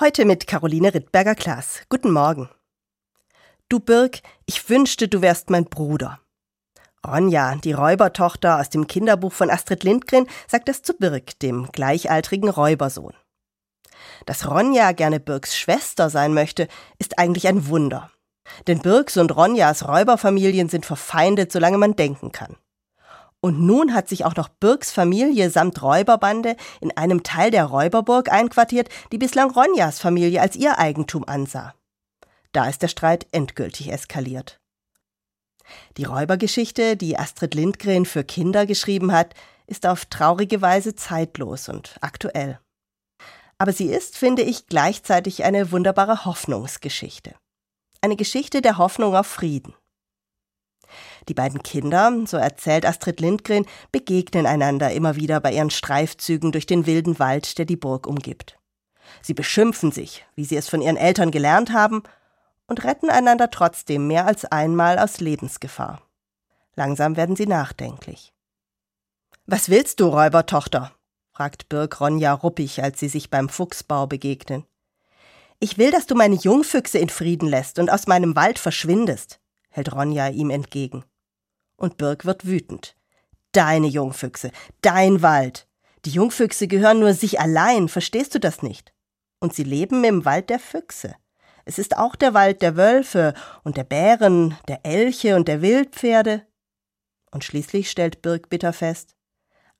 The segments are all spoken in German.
Heute mit Caroline Rittberger-Klaas. Guten Morgen. Du Birg, ich wünschte, du wärst mein Bruder. Ronja, die Räubertochter aus dem Kinderbuch von Astrid Lindgren, sagt es zu Birg, dem gleichaltrigen Räubersohn. Dass Ronja gerne Birgs Schwester sein möchte, ist eigentlich ein Wunder. Denn Birgs und Ronjas Räuberfamilien sind verfeindet, solange man denken kann. Und nun hat sich auch noch Birks Familie samt Räuberbande in einem Teil der Räuberburg einquartiert, die bislang Ronjas Familie als ihr Eigentum ansah. Da ist der Streit endgültig eskaliert. Die Räubergeschichte, die Astrid Lindgren für Kinder geschrieben hat, ist auf traurige Weise zeitlos und aktuell. Aber sie ist, finde ich, gleichzeitig eine wunderbare Hoffnungsgeschichte. Eine Geschichte der Hoffnung auf Frieden. Die beiden Kinder, so erzählt Astrid Lindgren, begegnen einander immer wieder bei ihren Streifzügen durch den wilden Wald, der die Burg umgibt. Sie beschimpfen sich, wie sie es von ihren Eltern gelernt haben, und retten einander trotzdem mehr als einmal aus Lebensgefahr. Langsam werden sie nachdenklich. Was willst du, Räubertochter? fragt Birk Ronja ruppig, als sie sich beim Fuchsbau begegnen. Ich will, dass du meine Jungfüchse in Frieden lässt und aus meinem Wald verschwindest, hält Ronja ihm entgegen. Und Birk wird wütend. Deine Jungfüchse, dein Wald. Die Jungfüchse gehören nur sich allein, verstehst du das nicht? Und sie leben im Wald der Füchse. Es ist auch der Wald der Wölfe und der Bären, der Elche und der Wildpferde. Und schließlich stellt Birk bitter fest,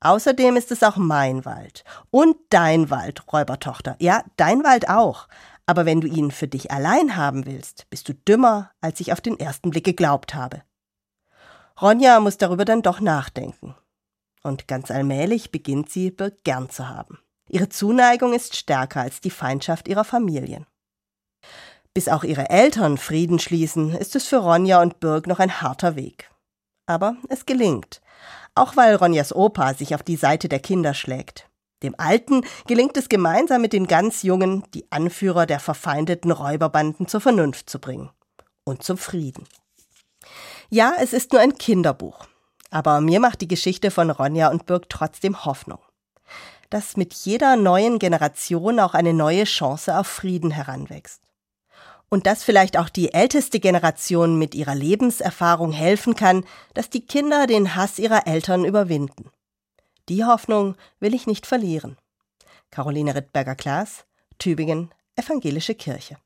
Außerdem ist es auch mein Wald. Und dein Wald, Räubertochter. Ja, dein Wald auch. Aber wenn du ihn für dich allein haben willst, bist du dümmer, als ich auf den ersten Blick geglaubt habe. Ronja muss darüber dann doch nachdenken. Und ganz allmählich beginnt sie, Birk gern zu haben. Ihre Zuneigung ist stärker als die Feindschaft ihrer Familien. Bis auch ihre Eltern Frieden schließen, ist es für Ronja und Birk noch ein harter Weg. Aber es gelingt, auch weil Ronjas Opa sich auf die Seite der Kinder schlägt. Dem Alten gelingt es gemeinsam mit den ganz Jungen, die Anführer der verfeindeten Räuberbanden zur Vernunft zu bringen. Und zum Frieden. Ja, es ist nur ein Kinderbuch. Aber mir macht die Geschichte von Ronja und Birk trotzdem Hoffnung. Dass mit jeder neuen Generation auch eine neue Chance auf Frieden heranwächst. Und dass vielleicht auch die älteste Generation mit ihrer Lebenserfahrung helfen kann, dass die Kinder den Hass ihrer Eltern überwinden. Die Hoffnung will ich nicht verlieren. Caroline Rittberger-Klaas, Tübingen, Evangelische Kirche.